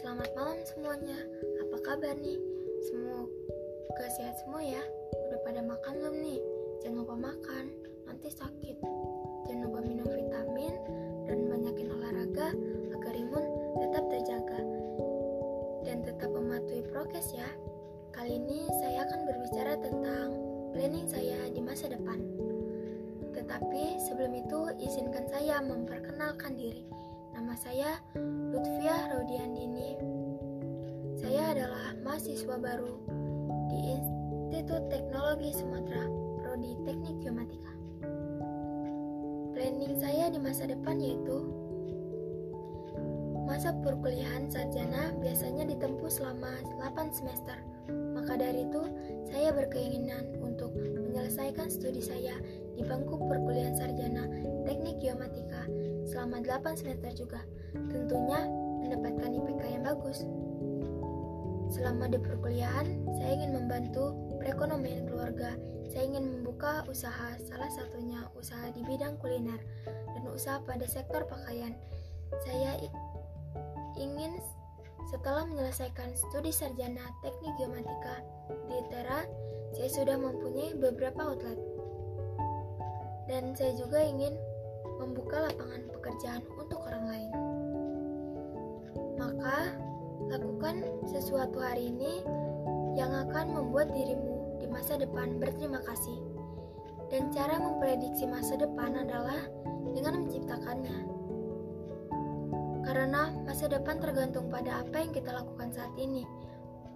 Selamat malam semuanya. Apa kabar nih? Semoga sehat semua ya. Udah pada makan belum nih? Jangan lupa makan, nanti sakit. Jangan lupa minum vitamin dan banyakin olahraga agar imun tetap terjaga. Dan tetap mematuhi prokes ya. Kali ini saya akan berbicara tentang planning saya di masa depan. Tetapi sebelum itu izinkan saya memperkenalkan diri. Nama saya Lutfia Rodiandini. Saya adalah mahasiswa baru di Institut Teknologi Sumatera, Prodi Teknik Geomatika. Planning saya di masa depan yaitu masa perkuliahan sarjana biasanya ditempuh selama 8 semester. Maka dari itu, saya berkeinginan untuk menyelesaikan studi saya di bangku perkuliahan sarjana Teknik Geomatika selama 8 semester juga. Tentunya mendapatkan IPK yang bagus. Selama di perkuliahan, saya ingin membantu perekonomian keluarga. Saya ingin membuka usaha, salah satunya usaha di bidang kuliner dan usaha pada sektor pakaian. Saya ingin setelah menyelesaikan studi sarjana teknik geomatika di ITERA, saya sudah mempunyai beberapa outlet. Dan saya juga ingin membuka lapangan pekerjaan untuk orang lain. Maka, lakukan sesuatu hari ini yang akan membuat dirimu di masa depan berterima kasih. Dan cara memprediksi masa depan adalah dengan menciptakannya. Karena masa depan tergantung pada apa yang kita lakukan saat ini.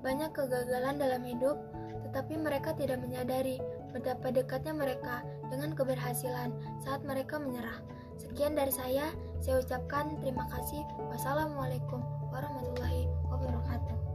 Banyak kegagalan dalam hidup, tetapi mereka tidak menyadari betapa dekatnya mereka dengan keberhasilan saat mereka menyerah. Sekian dari saya, saya ucapkan terima kasih. Wassalamualaikum warahmatullahi wabarakatuh.